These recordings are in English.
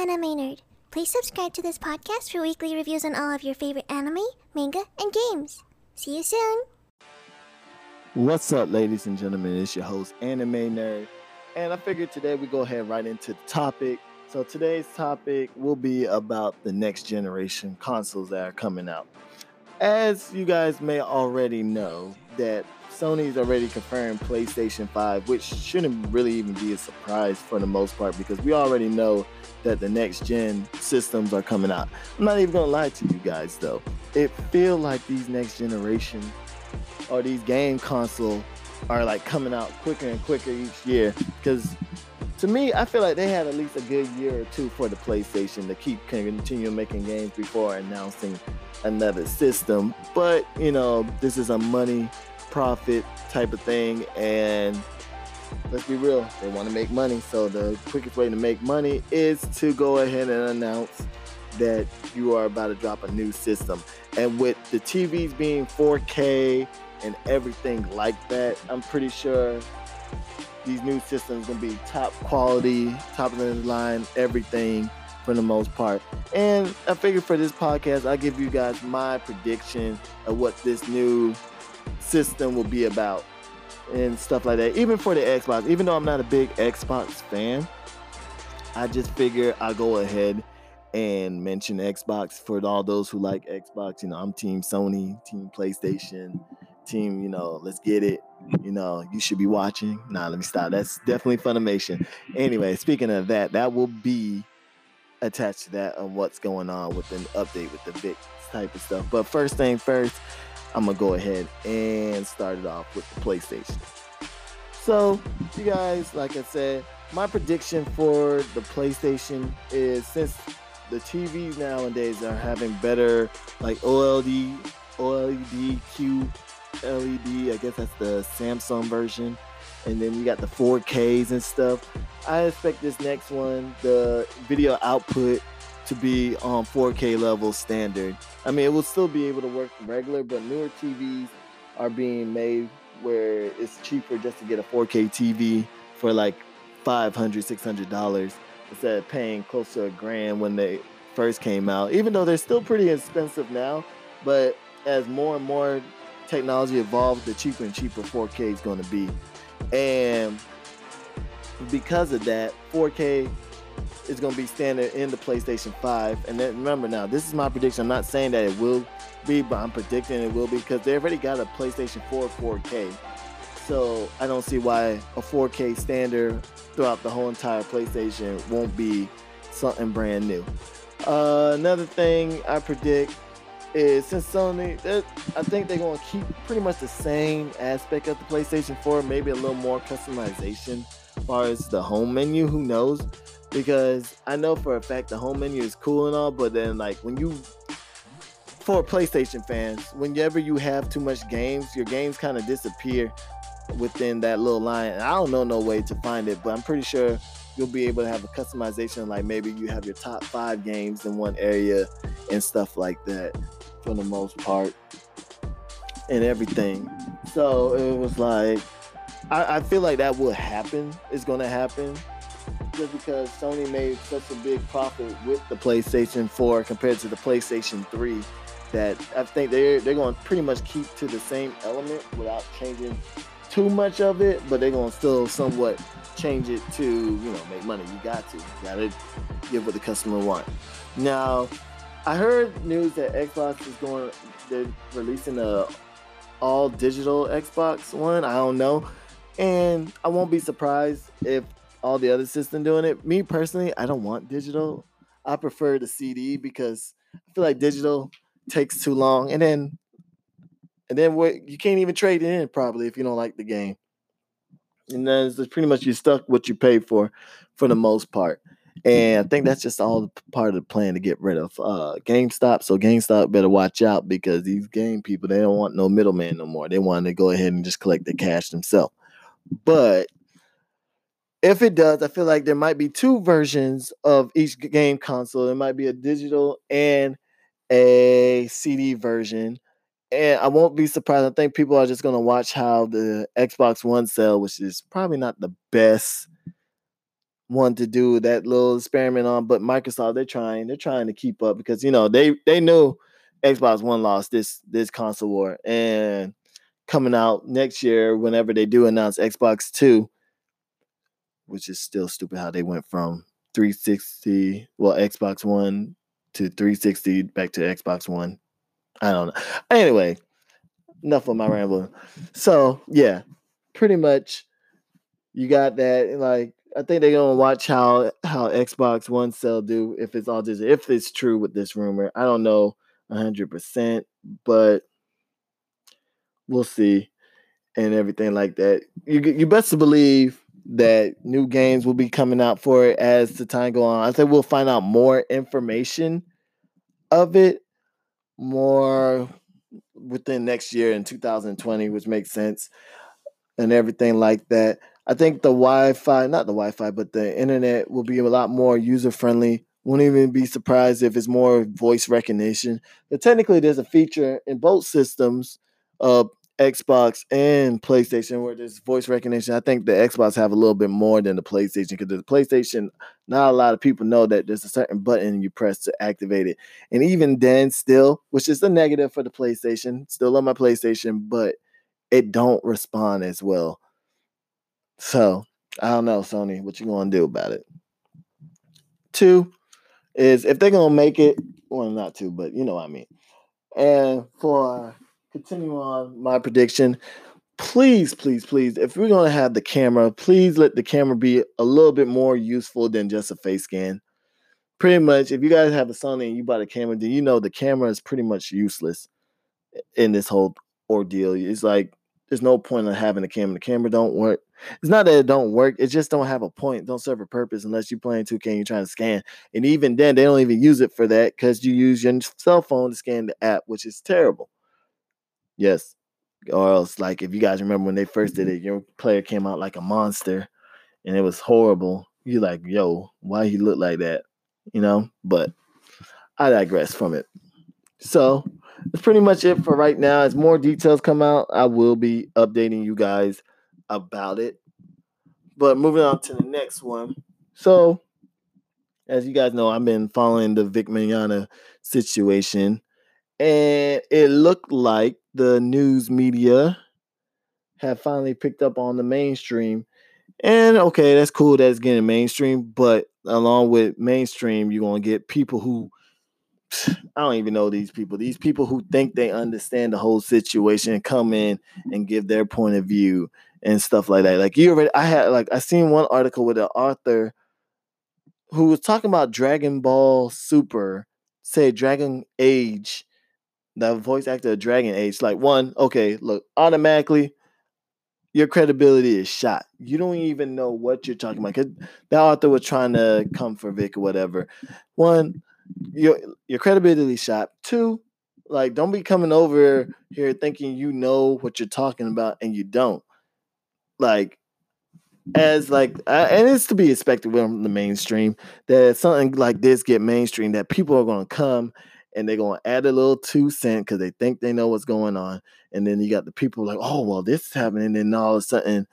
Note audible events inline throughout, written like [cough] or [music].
Anime Maynard. Please subscribe to this podcast for weekly reviews on all of your favorite anime, manga, and games. See you soon. What's up, ladies and gentlemen? It's your host, Anime Nerd. And I figured today we go ahead right into the topic. So today's topic will be about the next generation consoles that are coming out. As you guys may already know, that Sony's already confirmed PlayStation 5, which shouldn't really even be a surprise for the most part because we already know that the next gen systems are coming out. I'm not even gonna lie to you guys though. It feel like these next generation or these game console are like coming out quicker and quicker each year because to me, I feel like they had at least a good year or two for the PlayStation to keep continue making games before announcing another system. But you know, this is a money profit type of thing. And let's be real, they want to make money. So the quickest way to make money is to go ahead and announce that you are about to drop a new system. And with the TVs being 4K and everything like that, I'm pretty sure these new systems gonna be top quality, top of the line, everything for the most part. And I figured for this podcast, I'll give you guys my prediction of what this new system will be about and stuff like that. Even for the Xbox, even though I'm not a big Xbox fan, I just figure I'll go ahead and mention Xbox for all those who like Xbox. You know, I'm Team Sony, Team PlayStation, Team, you know, let's get it. You know, you should be watching. Nah, let me stop. That's definitely Funimation. Anyway, speaking of that, that will be attached to that of what's going on with an update with the big type of stuff. But first thing first, I'm gonna go ahead and start it off with the PlayStation. So, you guys, like I said, my prediction for the PlayStation is since the TVs nowadays are having better like OLED, OLED, Q, LED. I guess that's the Samsung version, and then you got the 4Ks and stuff. I expect this next one, the video output to be on 4K level standard. I mean, it will still be able to work regular, but newer TVs are being made where it's cheaper just to get a 4K TV for like 500 $600 instead of paying close to a grand when they first came out. Even though they're still pretty expensive now, but as more and more technology evolves, the cheaper and cheaper 4K is going to be. And because of that, 4K is going to be standard in the PlayStation 5. And then remember now, this is my prediction. I'm not saying that it will be, but I'm predicting it will be because they already got a PlayStation 4 4K. So I don't see why a 4K standard throughout the whole entire PlayStation won't be something brand new. Uh, another thing I predict is since Sony, I think they're going to keep pretty much the same aspect of the PlayStation 4, maybe a little more customization as far as the home menu. Who knows? Because I know for a fact the home menu is cool and all, but then like when you for PlayStation fans, whenever you have too much games, your games kind of disappear within that little line. And I don't know no way to find it, but I'm pretty sure you'll be able to have a customization like maybe you have your top five games in one area and stuff like that for the most part and everything. So it was like I, I feel like that will happen. It's gonna happen just because Sony made such a big profit with the PlayStation 4 compared to the PlayStation 3 that I think they're they're going to pretty much keep to the same element without changing too much of it, but they're going to still somewhat change it to you know make money. You got to, you got to give what the customer want. Now, I heard news that Xbox is going they're releasing a all digital Xbox One. I don't know, and I won't be surprised if all the other system doing it. Me personally, I don't want digital. I prefer the CD because I feel like digital takes too long, and then and then what you can't even trade it in probably if you don't like the game. And then it's pretty much you stuck what you paid for, for the most part. And I think that's just all part of the plan to get rid of uh, GameStop. So GameStop better watch out because these game people they don't want no middleman no more. They want to go ahead and just collect the cash themselves. But if it does, I feel like there might be two versions of each game console. There might be a digital and a CD version. And I won't be surprised. I think people are just going to watch how the Xbox One sell, which is probably not the best one to do that little experiment on, but Microsoft they're trying, they're trying to keep up because you know they they knew Xbox One lost this this console war, and coming out next year whenever they do announce Xbox Two, which is still stupid how they went from 360, well Xbox One to 360 back to Xbox One. I don't know. Anyway, enough of my [laughs] rambling. So yeah, pretty much you got that. Like I think they're gonna watch how how Xbox One sell do if it's all just if it's true with this rumor. I don't know hundred percent, but we'll see and everything like that. You you best to believe that new games will be coming out for it as the time go on. I think we'll find out more information of it more within next year in 2020, which makes sense, and everything like that. I think the Wi-Fi, not the Wi-Fi, but the internet will be a lot more user friendly. Won't even be surprised if it's more voice recognition. But technically, there's a feature in both systems, uh, Xbox and PlayStation, where there's voice recognition. I think the Xbox have a little bit more than the PlayStation because the PlayStation, not a lot of people know that there's a certain button you press to activate it. And even then, still, which is the negative for the PlayStation, still on my PlayStation, but it don't respond as well. So I don't know, Sony, what you gonna do about it? Two is if they're gonna make it, well, not two, but you know what I mean. And for continue on my prediction, please, please, please, if we're gonna have the camera, please let the camera be a little bit more useful than just a face scan. Pretty much, if you guys have a Sony and you buy the camera, then you know the camera is pretty much useless in this whole ordeal. It's like there's no point in having the camera. The camera don't work. It's not that it don't work. It just don't have a point. Don't serve a purpose unless you're playing 2K and you're trying to scan. And even then, they don't even use it for that because you use your cell phone to scan the app, which is terrible. Yes. Or else, like if you guys remember when they first did mm-hmm. it, your player came out like a monster and it was horrible. You're like, yo, why he look like that? You know? But I digress from it. So that's pretty much it for right now. As more details come out, I will be updating you guys about it. But moving on to the next one. So, as you guys know, I've been following the Vic Mignogna situation, and it looked like the news media have finally picked up on the mainstream. And okay, that's cool that's getting mainstream, but along with mainstream, you're gonna get people who [sighs] I don't even know these people. These people who think they understand the whole situation come in and give their point of view and stuff like that. Like you already, I had like I seen one article with an author who was talking about Dragon Ball Super, say Dragon Age, the voice actor of Dragon Age. Like one, okay, look, automatically your credibility is shot. You don't even know what you're talking about. Cause the author was trying to come for Vic or whatever. One, your your credibility shot. Two, like don't be coming over here thinking you know what you're talking about and you don't. Like as like and it's to be expected from the mainstream that something like this get mainstream that people are going to come and they're going to add a little two cent because they think they know what's going on and then you got the people like oh well this is happening and all of a sudden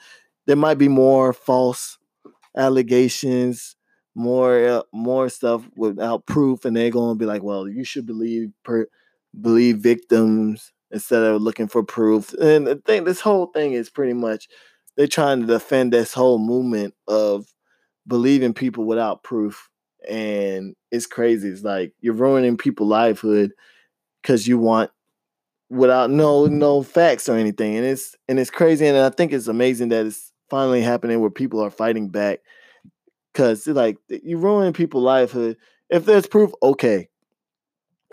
there might be more false allegations more uh, more stuff without proof, and they're gonna be like, well, you should believe per believe victims instead of looking for proof. And the thing, this whole thing is pretty much they're trying to defend this whole movement of believing people without proof, and it's crazy. It's like you're ruining people's livelihood because you want without no no facts or anything and it's and it's crazy and i think it's amazing that it's finally happening where people are fighting back Cause like you ruin people's livelihood. If there's proof, okay.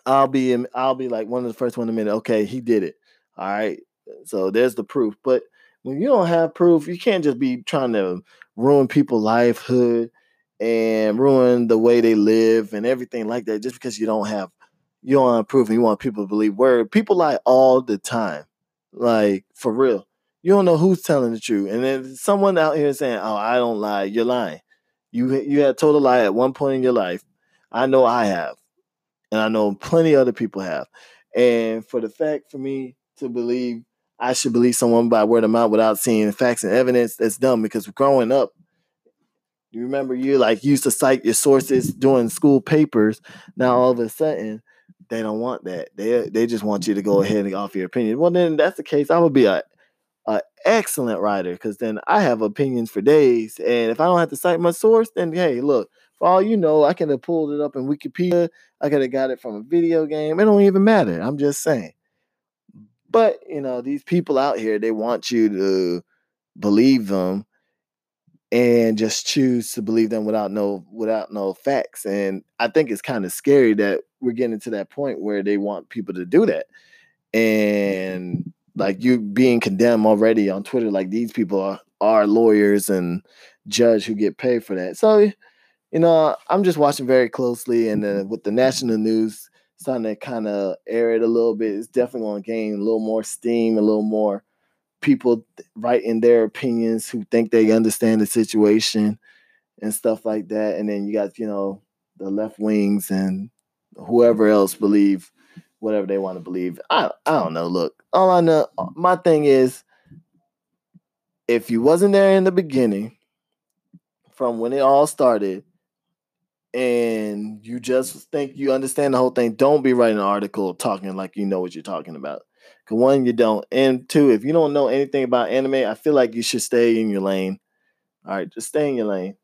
I'll be I'll be like one of the first one to admit, okay, he did it. All right. So there's the proof. But when you don't have proof, you can't just be trying to ruin people's livelihood and ruin the way they live and everything like that just because you don't have you don't have proof and you want people to believe word. People lie all the time. Like for real. You don't know who's telling the truth. And then someone out here saying, Oh, I don't lie, you're lying. You you had told a lie at one point in your life. I know I have, and I know plenty other people have. And for the fact for me to believe I should believe someone by word of mouth without seeing facts and evidence, that's dumb. Because growing up, You remember you like used to cite your sources doing school papers. Now all of a sudden they don't want that. They they just want you to go ahead and offer your opinion. Well, then that's the case. I would be a, a excellent writer because then I have opinions for days. And if I don't have to cite my source, then hey, look, for all you know, I could have pulled it up in Wikipedia. I could have got it from a video game. It don't even matter. I'm just saying. But you know, these people out here, they want you to believe them and just choose to believe them without no without no facts. And I think it's kind of scary that we're getting to that point where they want people to do that. And like you being condemned already on Twitter, like these people are, are lawyers and judge who get paid for that. So, you know, I'm just watching very closely, and with the national news starting to kind of air it a little bit, it's definitely going to gain a little more steam, a little more people writing their opinions who think they understand the situation and stuff like that. And then you got, you know, the left wings and whoever else believe whatever they want to believe. I I don't know. Look, all I know, my thing is, if you wasn't there in the beginning, from when it all started, and you just think you understand the whole thing, don't be writing an article talking like you know what you're talking about. One, you don't, and two, if you don't know anything about anime, I feel like you should stay in your lane. All right, just stay in your lane.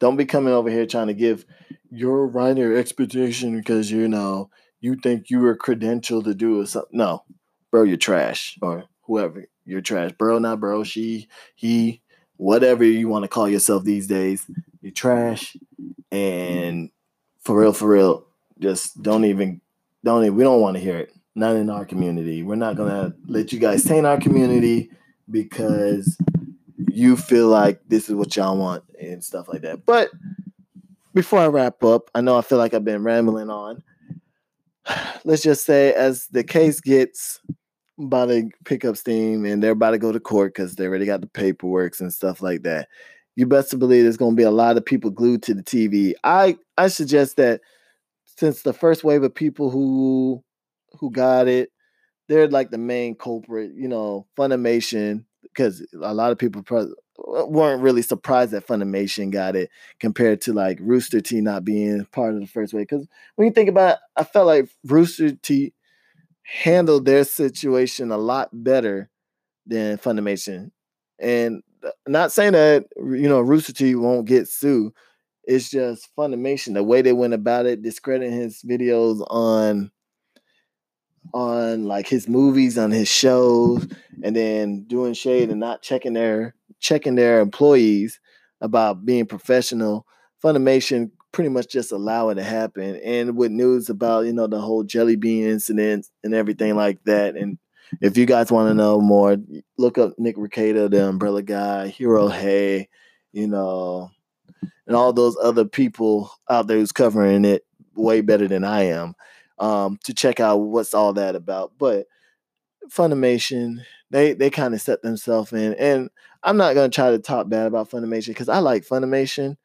Don't be coming over here trying to give your writer expectation because you know you think you are credentialed to do something. No, bro, you're trash, or whoever you're trash, bro, not bro, she, he, whatever you want to call yourself these days, you're trash. And for real, for real, just don't even, don't even. We don't want to hear it not in our community. We're not gonna let you guys stay in our community because you feel like this is what y'all want and stuff like that. But before I wrap up, I know I feel like I've been rambling on. [sighs] Let's just say, as the case gets about to pick up steam and they're about to go to court because they already got the paperwork and stuff like that. You best to believe there's going to be a lot of people glued to the TV. I I suggest that since the first wave of people who who got it. They're like the main culprit, you know, Funimation, because a lot of people pro- weren't really surprised that Funimation got it compared to like Rooster Teeth not being part of the first wave. Because when you think about it, I felt like Rooster Teeth handled their situation a lot better than Funimation. And uh, not saying that you know Rooster Teeth won't get sued. It's just Funimation, the way they went about it, discrediting his videos on on like his movies, on his shows, and then doing shade and not checking their checking their employees about being professional. Funimation pretty much just allow it to happen. And with news about, you know, the whole jelly bean incident and everything like that. And if you guys want to know more, look up Nick Rekieta, the umbrella guy, Hirohei, you know, and all those other people out there who's covering it way better than I am um, to check out what's all that about. But Funimation, they they kind of set themselves in, and I'm not gonna try to talk bad about Funimation because I like Funimation.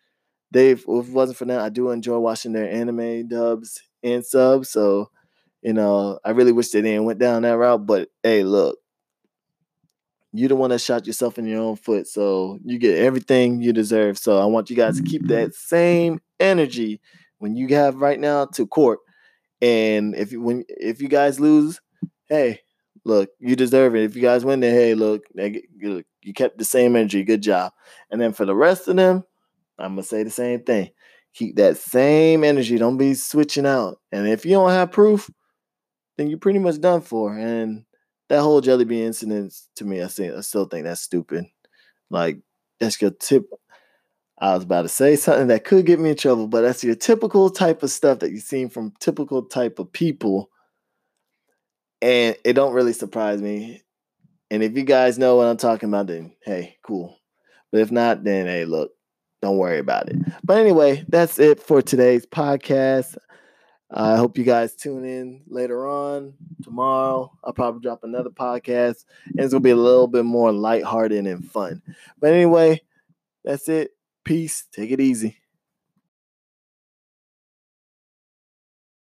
They've if it wasn't for that, I do enjoy watching their anime dubs and subs. So, you know, I really wish they didn't went down that route. But hey, look, you the one that shot yourself in your own foot, so you get everything you deserve. So I want you guys to keep that same energy when you have right now to court and if you when if you guys lose, hey, look, you deserve it. If you guys win, then hey, look, you kept the same energy. Good job. And then for the rest of them, I'm gonna say the same thing. Keep that same energy. Don't be switching out. And if you don't have proof, then you're pretty much done for. And that whole jelly bean incident, to me, I, I still think that's stupid. Like that's your tip. I was about to say something that could get me in trouble, but that's your typical type of stuff that you've seen from typical type of people. And it don't really surprise me. And if you guys know what I'm talking about, then hey, cool. But if not, then hey, look, don't worry about it. But anyway, that's it for today's podcast. I hope you guys tune in later on tomorrow. I'll probably drop another podcast, and it's gonna be a little bit more lighthearted and fun. But anyway, that's it. Peace. Take it easy.